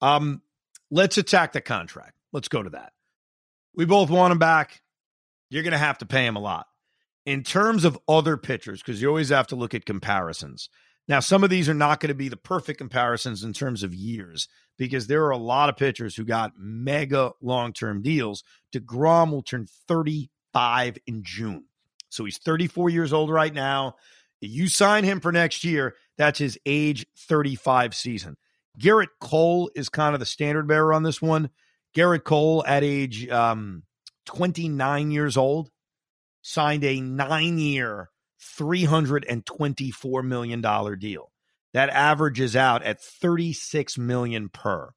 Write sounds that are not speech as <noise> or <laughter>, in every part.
Um, let's attack the contract. Let's go to that. We both want him back. You're going to have to pay him a lot. In terms of other pitchers, because you always have to look at comparisons. Now, some of these are not going to be the perfect comparisons in terms of years because there are a lot of pitchers who got mega long term deals. DeGrom will turn 35 in June. So he's 34 years old right now. You sign him for next year, that's his age 35 season. Gerrit Cole is kind of the standard bearer on this one. Gerrit Cole, at age um, 29 years old, signed a nine year, $324 million deal. That averages out at 36 million per.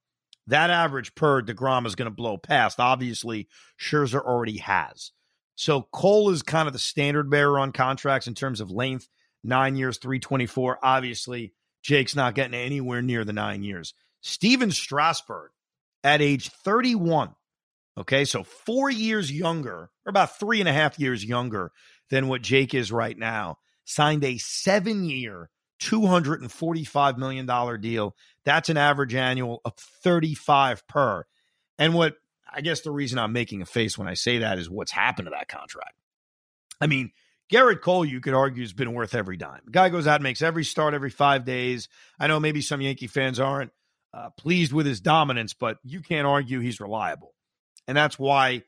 That average per DeGrom is going to blow past. Obviously, Scherzer already has. So Cole is kind of the standard bearer on contracts in terms of length. Nine years, 324. Obviously, Jake's not getting anywhere near the nine years. Stephen Strasburg at age 31. Okay, so four years younger, or about three and a half years younger than what Jake is right now, signed a seven year, $245 million deal. That's an average annual of 35 per. And what I guess the reason I'm making a face when I say that is what's happened to that contract. I mean, Gerrit Cole, you could argue, has been worth every dime. The guy goes out and makes every start every five days. I know maybe some Yankee fans aren't uh, pleased with his dominance, but you can't argue he's reliable. And that's why,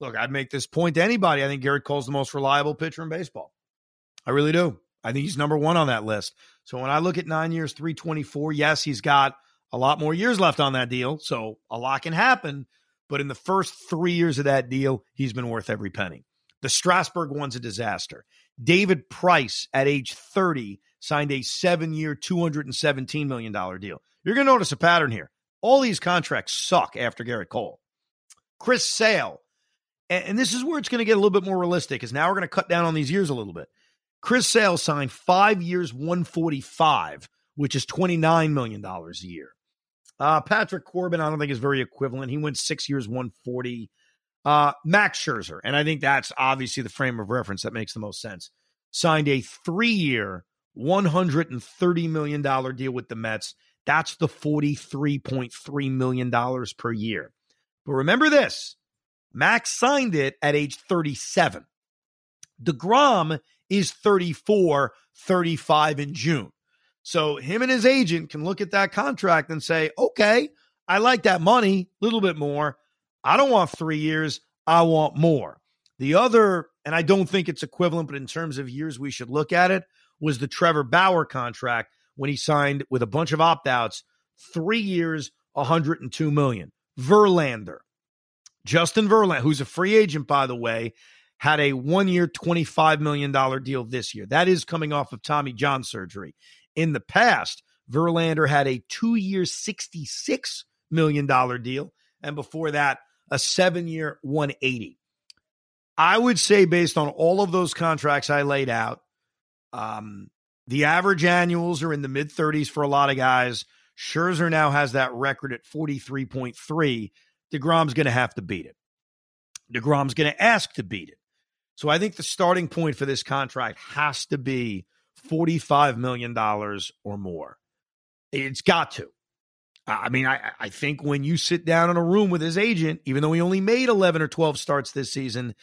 look, I'd make this point to anybody. I think Gerrit Cole's the most reliable pitcher in baseball. I really do. I think he's number one on that list. So when I look at nine years, 324, yes, he's got a lot more years left on that deal. So a lot can happen. But in the first three years of that deal, he's been worth every penny. The Strasburg one's a disaster. David Price at age 30 signed a seven year, $217 million deal. You're going to notice a pattern here. All these contracts suck after Gerrit Cole. Chris Sale, and, this is where it's going to get a little bit more realistic, is now we're going to cut down on these years a little bit. Chris Sale signed five years, 145, which is $29 million a year. Uh, Patrick Corbin, I don't think is very equivalent. He went six years, 140. Uh, Max Scherzer, and I think that's obviously the frame of reference that makes the most sense. Signed a three year, $130 million deal with the Mets. That's the $43.3 million per year. But remember this Max signed it at age 37. DeGrom is 34, 35 in June. So him and his agent can look at that contract and say, okay, I like that money a little bit more. I don't want three years. I want more. The other, and I don't think it's equivalent, but in terms of years we should look at it, was the Trevor Bauer contract when he signed with a bunch of opt outs, three years, 102 million. Verlander, Justin Verlander, who's a free agent, by the way, had a one year, $25 million deal this year. That is coming off of Tommy John surgery. In the past, Verlander had a two year, $66 million deal. And before that, a seven year 180. I would say, based on all of those contracts I laid out, um, the average annuals are in the mid 30s for a lot of guys. Scherzer now has that record at 43.3. DeGrom's going to have to beat it. DeGrom's going to ask to beat it. So I think the starting point for this contract has to be $45 million or more. It's got to. I mean, I, I think when you sit down in a room with his agent, even though he only made 11 or 12 starts this season,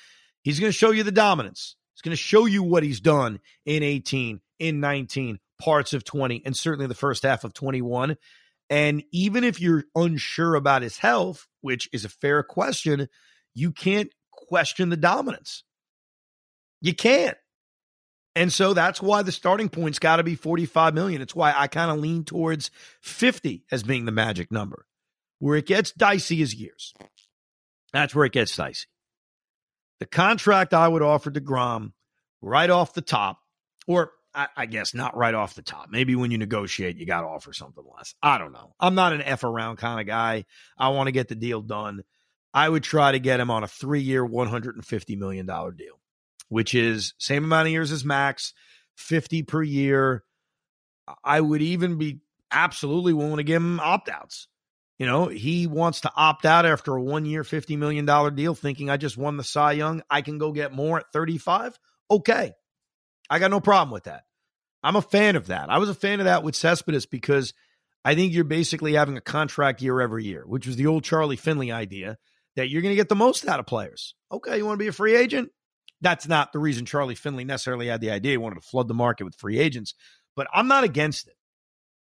he's going to show you the dominance. He's going to show you what he's done in 18, in 19, parts of 20, and certainly the first half of 21. And even if you're unsure about his health, which is a fair question, you can't question the dominance. You can't. And so that's why the starting point's got to be 45 million. It's why I kind of lean towards 50 as being the magic number. Where it gets dicey is years. That's where it gets dicey. The contract I would offer to DeGrom right off the top, or I, I guess not right off the top. Maybe when you negotiate, you got to offer something less. I don't know. I'm not an F around kind of guy. I want to get the deal done. I would try to get him on a three year, $150 million deal which is same amount of years as Max, 50 per year. I would even be absolutely willing to give him opt outs. You know, he wants to opt out after a one year, $50 million deal, thinking I just won the Cy Young. I can go get more at 35. Okay. I got no problem with that. I'm a fan of that. I was a fan of that with Cespedes because I think you're basically having a contract year every year, which was the old Charlie Finley idea that you're going to get the most out of players. Okay, you want to be a free agent? That's not the reason Charlie Finley necessarily had the idea. He wanted to flood the market with free agents, but I'm not against it.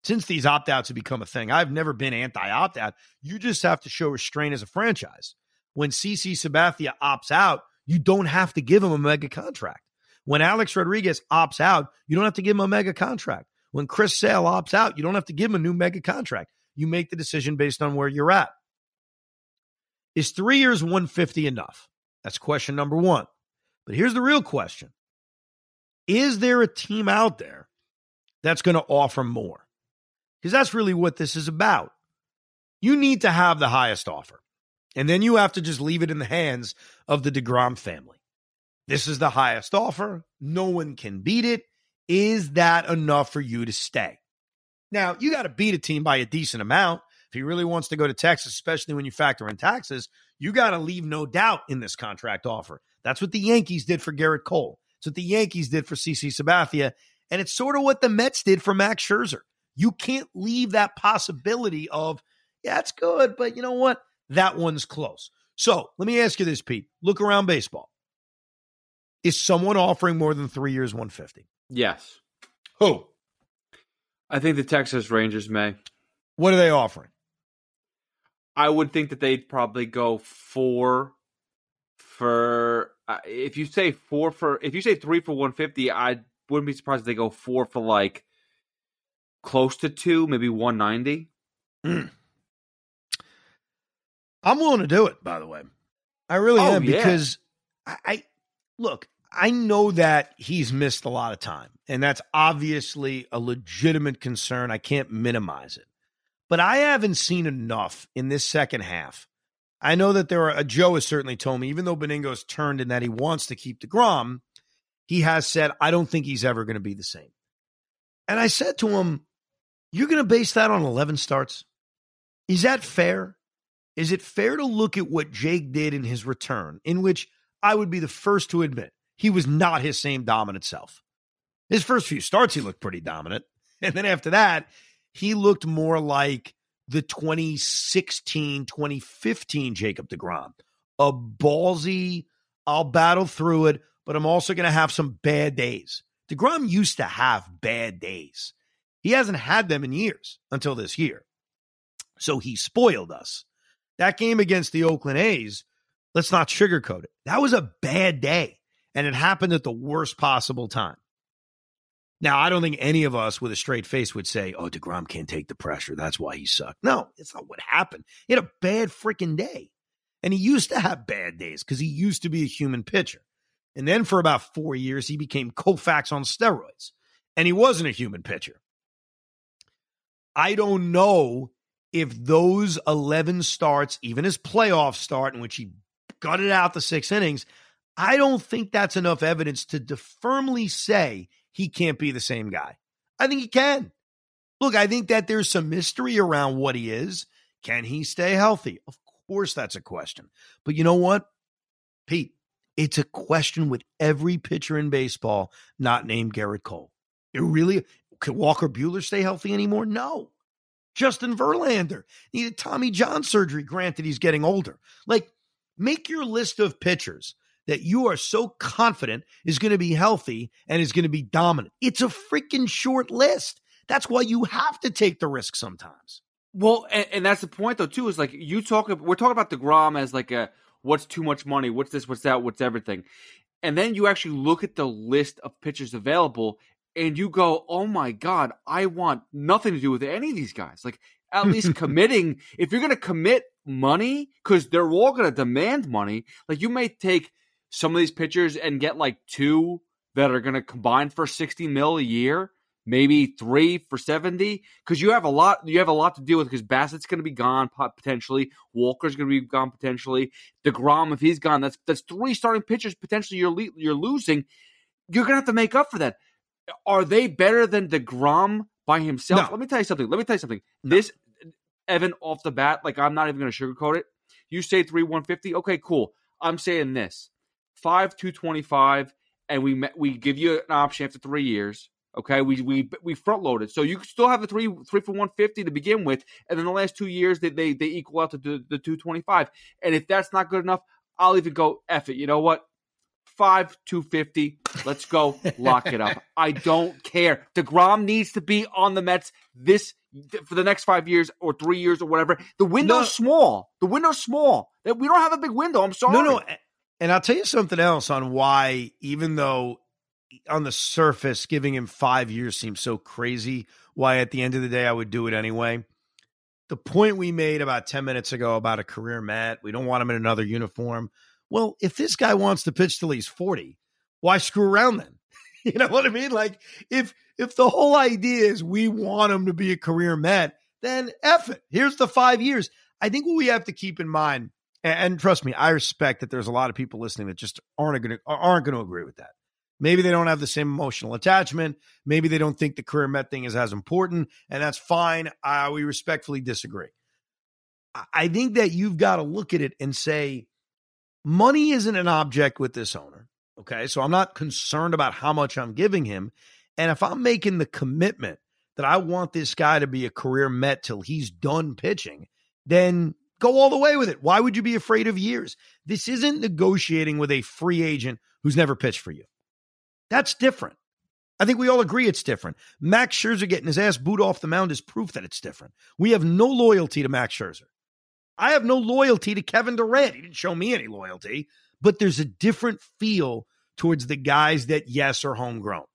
Since these opt outs have become a thing, I've never been anti opt out. You just have to show restraint as a franchise. When CC Sabathia opts out, you don't have to give him a mega contract. When Alex Rodriguez opts out, you don't have to give him a mega contract. When Chris Sale opts out, you don't have to give him a new mega contract. You make the decision based on where you're at. Is three years 150 enough? That's question number one. But here's the real question Is there a team out there that's going to offer more? Because that's really what this is about. You need to have the highest offer. And then you have to just leave it in the hands of the DeGrom family. This is the highest offer. No one can beat it. Is that enough for you to stay? Now, you got to beat a team by a decent amount. If he really wants to go to Texas, especially when you factor in taxes, you got to leave no doubt in this contract offer. That's what the Yankees did for Gerrit Cole. It's what the Yankees did for CC Sabathia. And it's sort of what the Mets did for Max Scherzer. You can't leave that possibility of, yeah, it's good, but you know what? That one's close. So let me ask you this, Pete. Look around baseball. Is someone offering more than three years, 150? Yes. Who? I think the Texas Rangers may. What are they offering? I would think that they'd probably go four for. Uh, if you say four for, if you say three for 150, I wouldn't be surprised if they go four for like close to two, maybe 190. Mm. I'm willing to do it, by the way. I really oh, am because yeah. I, I look, I know that he's missed a lot of time, and that's obviously a legitimate concern. I can't minimize it. But I haven't seen enough in this second half. I know that there are, uh, Joe has certainly told me, even though Benigno's turned in that he wants to keep DeGrom, he has said, I don't think he's ever going to be the same. And I said to him, You're going to base that on 11 starts? Is that fair? Is it fair to look at what Jake did in his return, in which I would be the first to admit he was not his same dominant self? His first few starts, he looked pretty dominant. <laughs> And then after that, he looked more like the 2016, 2015 Jacob DeGrom. A ballsy, I'll battle through it, but I'm also going to have some bad days. DeGrom used to have bad days. He hasn't had them in years until this year. So he spoiled us. That game against the Oakland A's, let's not sugarcoat it. That was a bad day, and it happened at the worst possible time. Now, I don't think any of us with a straight face would say, oh, DeGrom can't take the pressure. That's why he sucked. No, it's not what happened. He had a bad freaking day. And he used to have bad days because he used to be a human pitcher. And then for about four years, he became Koufax on steroids. And he wasn't a human pitcher. I don't know if those 11 starts, even his playoff start in which he gutted out the six innings, I don't think that's enough evidence to firmly say he can't be the same guy. I think he can. Look, I think that there's some mystery around what he is. Can he stay healthy? Of course, that's a question. But you know what, Pete? It's a question with every pitcher in baseball not named Gerrit Cole. It really can Walker Buehler stay healthy anymore? No. Justin Verlander needed Tommy John surgery. Granted, he's getting older. Like, make your list of pitchers that you are so confident is going to be healthy and is going to be dominant. It's a freaking short list. That's why you have to take the risk sometimes. Well, and, and that's the point though too. Is like you talk. We're talking about Degrom as like a what's too much money, what's this, what's that, what's everything, and then you actually look at the list of pitchers available, and you go, "Oh my god, I want nothing to do with any of these guys." Like at least <laughs> committing. If you're going to commit money, because they're all going to demand money, like you may take some of these pitchers and get like two that are going to combine for 60 mil a year, maybe three for 70 because you have a lot you have a lot to deal with because Bassitt's going to be gone potentially, Walker's going to be gone potentially, DeGrom if he's gone, that's that's three starting pitchers potentially you're you're losing. You're going to have to make up for that. Are they better than DeGrom by himself? No. Let me tell you something. Let me tell you something. No. This Evan off the bat, like I'm not even going to sugarcoat it. You say 3 150. Okay, cool. I'm saying this five two twenty five, and we we give you an option after three years. Okay, we we we front loaded, so you still have the three three for one fifty to begin with, and then the last two years they they, they equal out to the, the two twenty five. And if that's not good enough, I'll even go F it. You know what? Five two fifty. Let's go lock it up. I don't care. Degrom needs to be on the Mets this for the next five years or three years or whatever. The window's no. small. The window's small. We don't have a big window. I'm sorry. No, no. And I'll tell you something else on why, even though on the surface, giving him five years seems so crazy. Why, at the end of the day, I would do it anyway. The point we made about 10 minutes ago about a career Met, we don't want him in another uniform. Well, if this guy wants to pitch till he's 40, why screw around then? <laughs> you know what I mean? Like, if if the whole idea is we want him to be a career Met, then F it. Here's the five years. I think what we have to keep in mind, and, and trust me, I respect that there's a lot of people listening that just aren't going to aren't going to agree with that. Maybe they don't have the same emotional attachment. Maybe they don't think the career Met thing is as important, and that's fine. Uh, we respectfully disagree. I think that you've got to look at it and say, money isn't an object with this owner. Okay. So I'm not concerned about how much I'm giving him. And if I'm making the commitment that I want this guy to be a career Met till he's done pitching, then go all the way with it. Why would you be afraid of years? This isn't negotiating with a free agent who's never pitched for you. That's different. I think we all agree it's different. Max Scherzer getting his ass booed off the mound is proof that it's different. We have no loyalty to Max Scherzer. I have no loyalty to Kevin Durant. He didn't show me any loyalty, but there's a different feel towards the guys that, yes, are homegrown.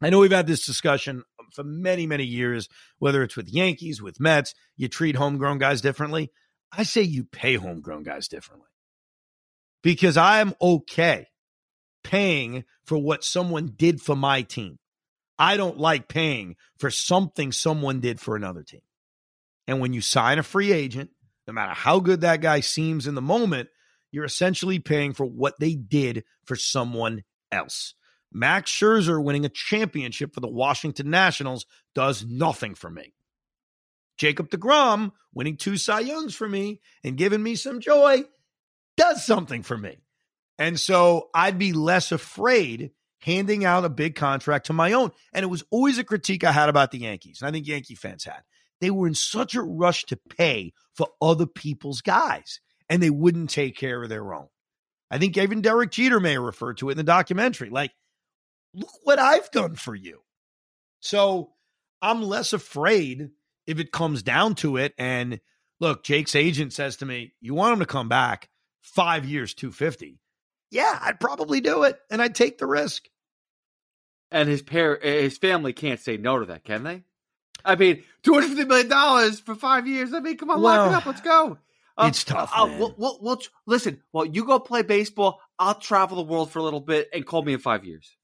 I know we've had this discussion for many, many years, whether it's with Yankees, with Mets, you treat homegrown guys differently. I say you pay homegrown guys differently because I am okay paying for what someone did for my team. I don't like paying for something someone did for another team. And when you sign a free agent, no matter how good that guy seems in the moment, you're essentially paying for what they did for someone else. Max Scherzer winning a championship for the Washington Nationals does nothing for me. Jacob DeGrom winning two Cy Youngs for me and giving me some joy does something for me. And so I'd be less afraid handing out a big contract to my own. And it was always a critique I had about the Yankees. And I think Yankee fans had. They were in such a rush to pay for other people's guys, and they wouldn't take care of their own. I think even Derek Jeter may referred to it in the documentary. Like, look what I've done for you. So I'm less afraid if it comes down to it. And look, Jake's agent says to me, You want him to come back five years, 250 yeah, I'd probably do it and I'd take the risk. And his pair, his family can't say no to that, can they? I mean, two hundred fifty million dollars for five years. I mean, come on, well, lock it up. Let's go. Uh, it's tough. Uh, we'll, we'll, we'll, listen. Well, you go play baseball. I'll travel the world for a little bit and call me in five years.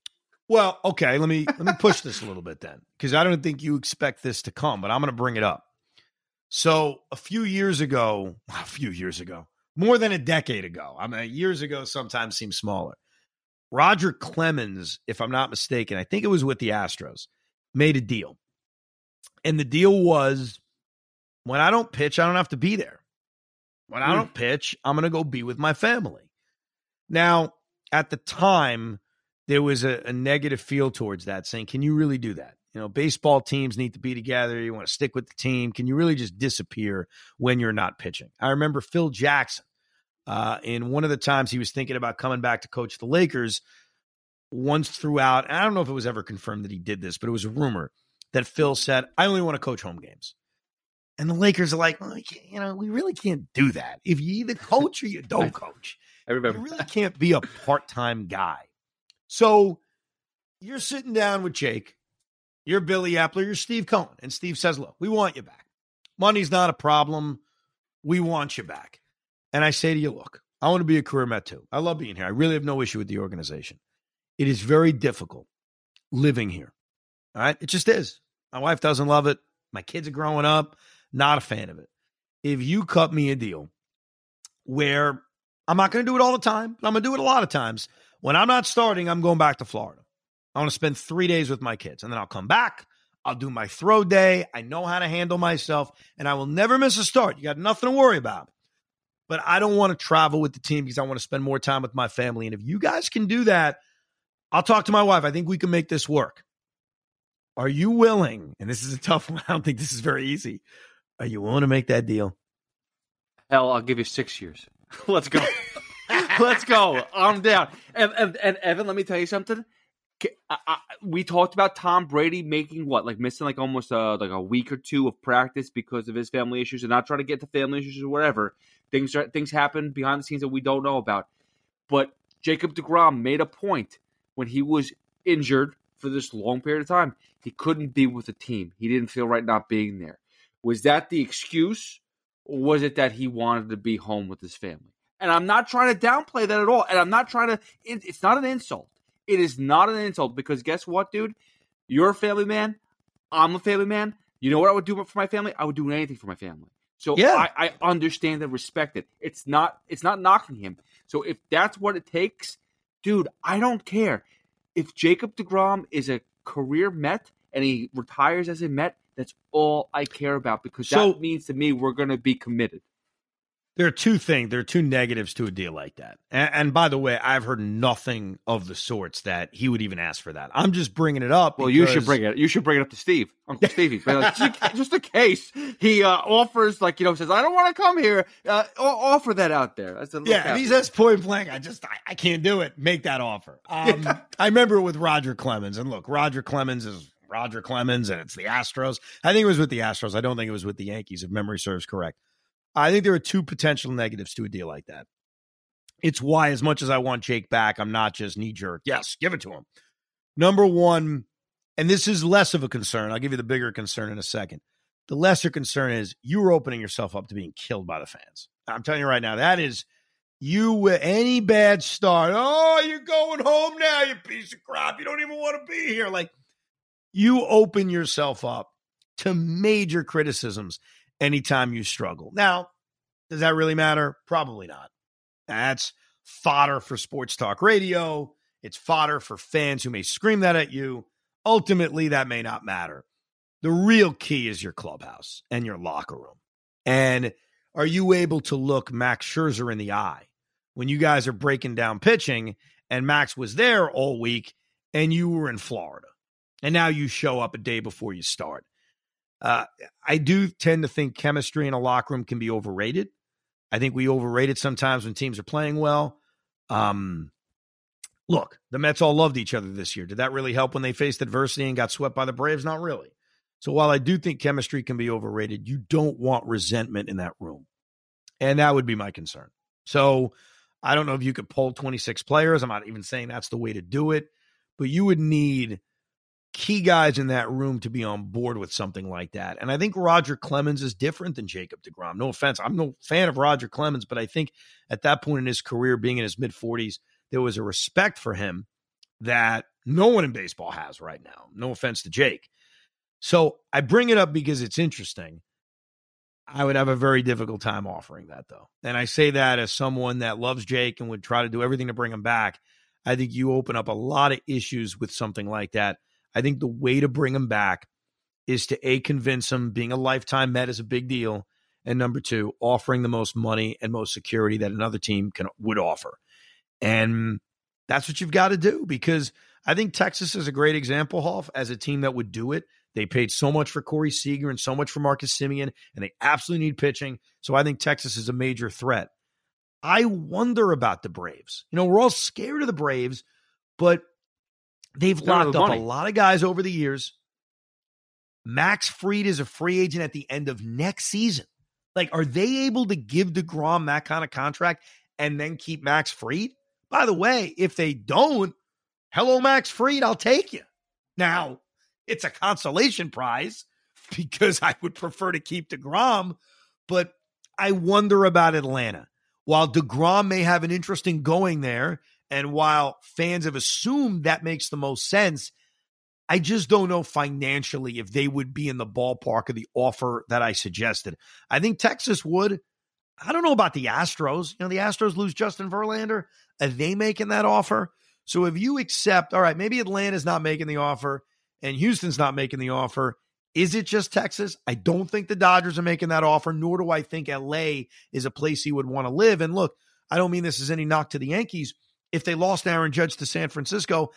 Well, okay. Let me let me push this a little bit then, because I don't think you expect this to come, but I'm going to bring it up. So a few years ago, <laughs> a few years ago, more than a decade ago. I mean, years ago sometimes seems smaller. Roger Clemens, if I'm not mistaken, I think it was with the Astros, made a deal. And the deal was when I don't pitch, I don't have to be there. When I hmm. don't pitch, I'm going to go be with my family. Now, at the time, there was a, a, negative feel towards that, saying, Can you really do that? You know, baseball teams need to be together. You want to stick with the team. Can you really just disappear when you're not pitching? I remember Phil Jackson, uh, in one of the times he was thinking about coming back to coach the Lakers, once throughout, I don't know if it was ever confirmed that he did this, but it was a rumor that Phil said, I only want to coach home games. And the Lakers are like, well, you know, we really can't do that. If you either coach or you <laughs> don't coach, I remember. you really can't be a part time guy. So you're sitting down with Jake you're Billy Eppler, you're Steve Cohen. And Steve says, Look, we want you back. Money's not a problem. We want you back. And I say to you, Look, I want to be a career Met too. I love being here. I really have no issue with the organization. It is very difficult living here. All right. It just is. My wife doesn't love it. My kids are growing up. Not a fan of it. If you cut me a deal where I'm not going to do it all the time, but I'm going to do it a lot of times. When I'm not starting, I'm going back to Florida. I want to spend three days with my kids and then I'll come back. I'll do my throw day. I know how to handle myself and I will never miss a start. You got nothing to worry about. But I don't want to travel with the team because I want to spend more time with my family. And if you guys can do that, I'll talk to my wife. I think we can make this work. Are you willing? And this is a tough <laughs> one. I don't think this is very easy. Are you willing to make that deal? Hell, I'll give you six years. <laughs> Let's go. <laughs> Let's go. I'm down. And, and, and Evan, let me tell you something. I, I, we talked about Tom Brady making what, like missing like almost a, like a week or two of practice because of his family issues, and not trying to get to family issues or whatever. Things are, things happen behind the scenes that we don't know about. But Jacob Degrom made a point when he was injured for this long period of time. He couldn't be with the team. He didn't feel right not being there. Was that the excuse, or was it that he wanted to be home with his family? And I'm not trying to downplay that at all. And I'm not trying to. It's not an insult. It is not an insult because guess what, dude? You're a family man. I'm a family man. You know what I would do for my family? I would do anything for my family. So yeah. I, I understand and respect it. It's not it's not knocking him. So if that's what it takes, dude, I don't care. If Jacob DeGrom is a career Met and he retires as a Met, that's all I care about because so, that means to me we're going to be committed. There are two things. There are two negatives to a deal like that. And, and, by the way, I've heard nothing of the sorts that he would even ask for that. I'm just bringing it up. Well, you should bring it. You should bring it up to Steve, Uncle <laughs> Stevie, like, just in case he uh, offers, like you know, says, "I don't want to come here." Uh, offer that out there. I said, yeah, he says point blank, I just, I, I, can't do it. Make that offer. <laughs> Um, yeah. I remember it with Roger Clemens, and look, Roger Clemens is Roger Clemens, and it's the Astros. I think it was with the Astros. I don't think it was with the Yankees, if memory serves correct. I think there are two potential negatives to a deal like that. It's why, as much as I want Jake back, I'm not just knee jerk. Yes, give it to him. Number one, and this is less of a concern. I'll give you the bigger concern in a second. The lesser concern is you are opening yourself up to being killed by the fans. I'm telling you right now, that is you any bad start. Oh, you're going home now, you piece of crap. You don't even want to be here. Like you open yourself up to major criticisms anytime you struggle. Now, does that really matter? Probably not. That's fodder for sports talk radio. It's fodder for fans who may scream that at you. Ultimately, that may not matter. The real key is your clubhouse and your locker room. And are you able to look Max Scherzer in the eye when you guys are breaking down pitching and Max was there all week and you were in Florida? And now you show up a day before you start. Uh, I do tend to think chemistry in a locker room can be overrated. I think we overrate it sometimes when teams are playing well. Um, look, the Mets all loved each other this year. Did that really help when they faced adversity and got swept by the Braves? Not really. So while I do think chemistry can be overrated, you don't want resentment in that room. And that would be my concern. So I don't know if you could pull 26 players. I'm not even saying that's the way to do it, but you would need key guys in that room to be on board with something like that. And I think Roger Clemens is different than Jacob DeGrom. No offense. I'm no fan of Roger Clemens, but I think at that point in his career, being in his mid 40s, there was a respect for him that no one in baseball has right now. No offense to Jake. So I bring it up because it's interesting. I would have a very difficult time offering that, though. And I say that as someone that loves Jake and would try to do everything to bring him back. I think you open up a lot of issues with something like that I think the way to bring him back is to a convince him being a lifetime Met is a big deal, and number two, offering the most money and most security that another team can would offer, and that's what you've got to do because I think Texas is a great example, Hoff, as a team that would do it. They paid so much for Corey Seager and so much for Marcus Semien, and they absolutely need pitching. So I think Texas is a major threat. I wonder about the Braves. You know, we're all scared of the Braves, but They've locked up money. a lot of guys over the years. Max Fried is a free agent at the end of next season. Like, are they able to give DeGrom that kind of contract and then keep Max Fried? By the way, if they don't, hello, Max Fried, I'll take you. Now, it's a consolation prize <laughs> because I would prefer to keep DeGrom, but I wonder about Atlanta. While DeGrom may have an interesting going there, and while fans have assumed that makes the most sense, I just don't know financially if they would be in the ballpark of the offer that I suggested. I think Texas would. I don't know about the Astros. You know, the Astros lose Justin Verlander. Are they making that offer? So if you accept, all right, maybe Atlanta's not making the offer and Houston's not making the offer. Is it just Texas? I don't think the Dodgers are making that offer, nor do I think LA is a place he would want to live. And look, I don't mean this as any knock to the Yankees, if they lost Aaron Judge to San Francisco,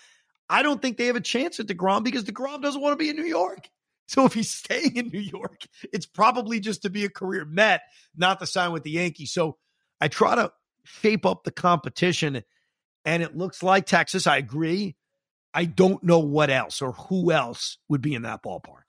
I don't think they have a chance at DeGrom because DeGrom doesn't want to be in New York. <laughs> So if he's staying in New York, it's probably just to be a career Met, not to sign with the Yankees. So I try to shape up the competition, and it looks like Texas. I agree. I don't know what else or who else would be in that ballpark.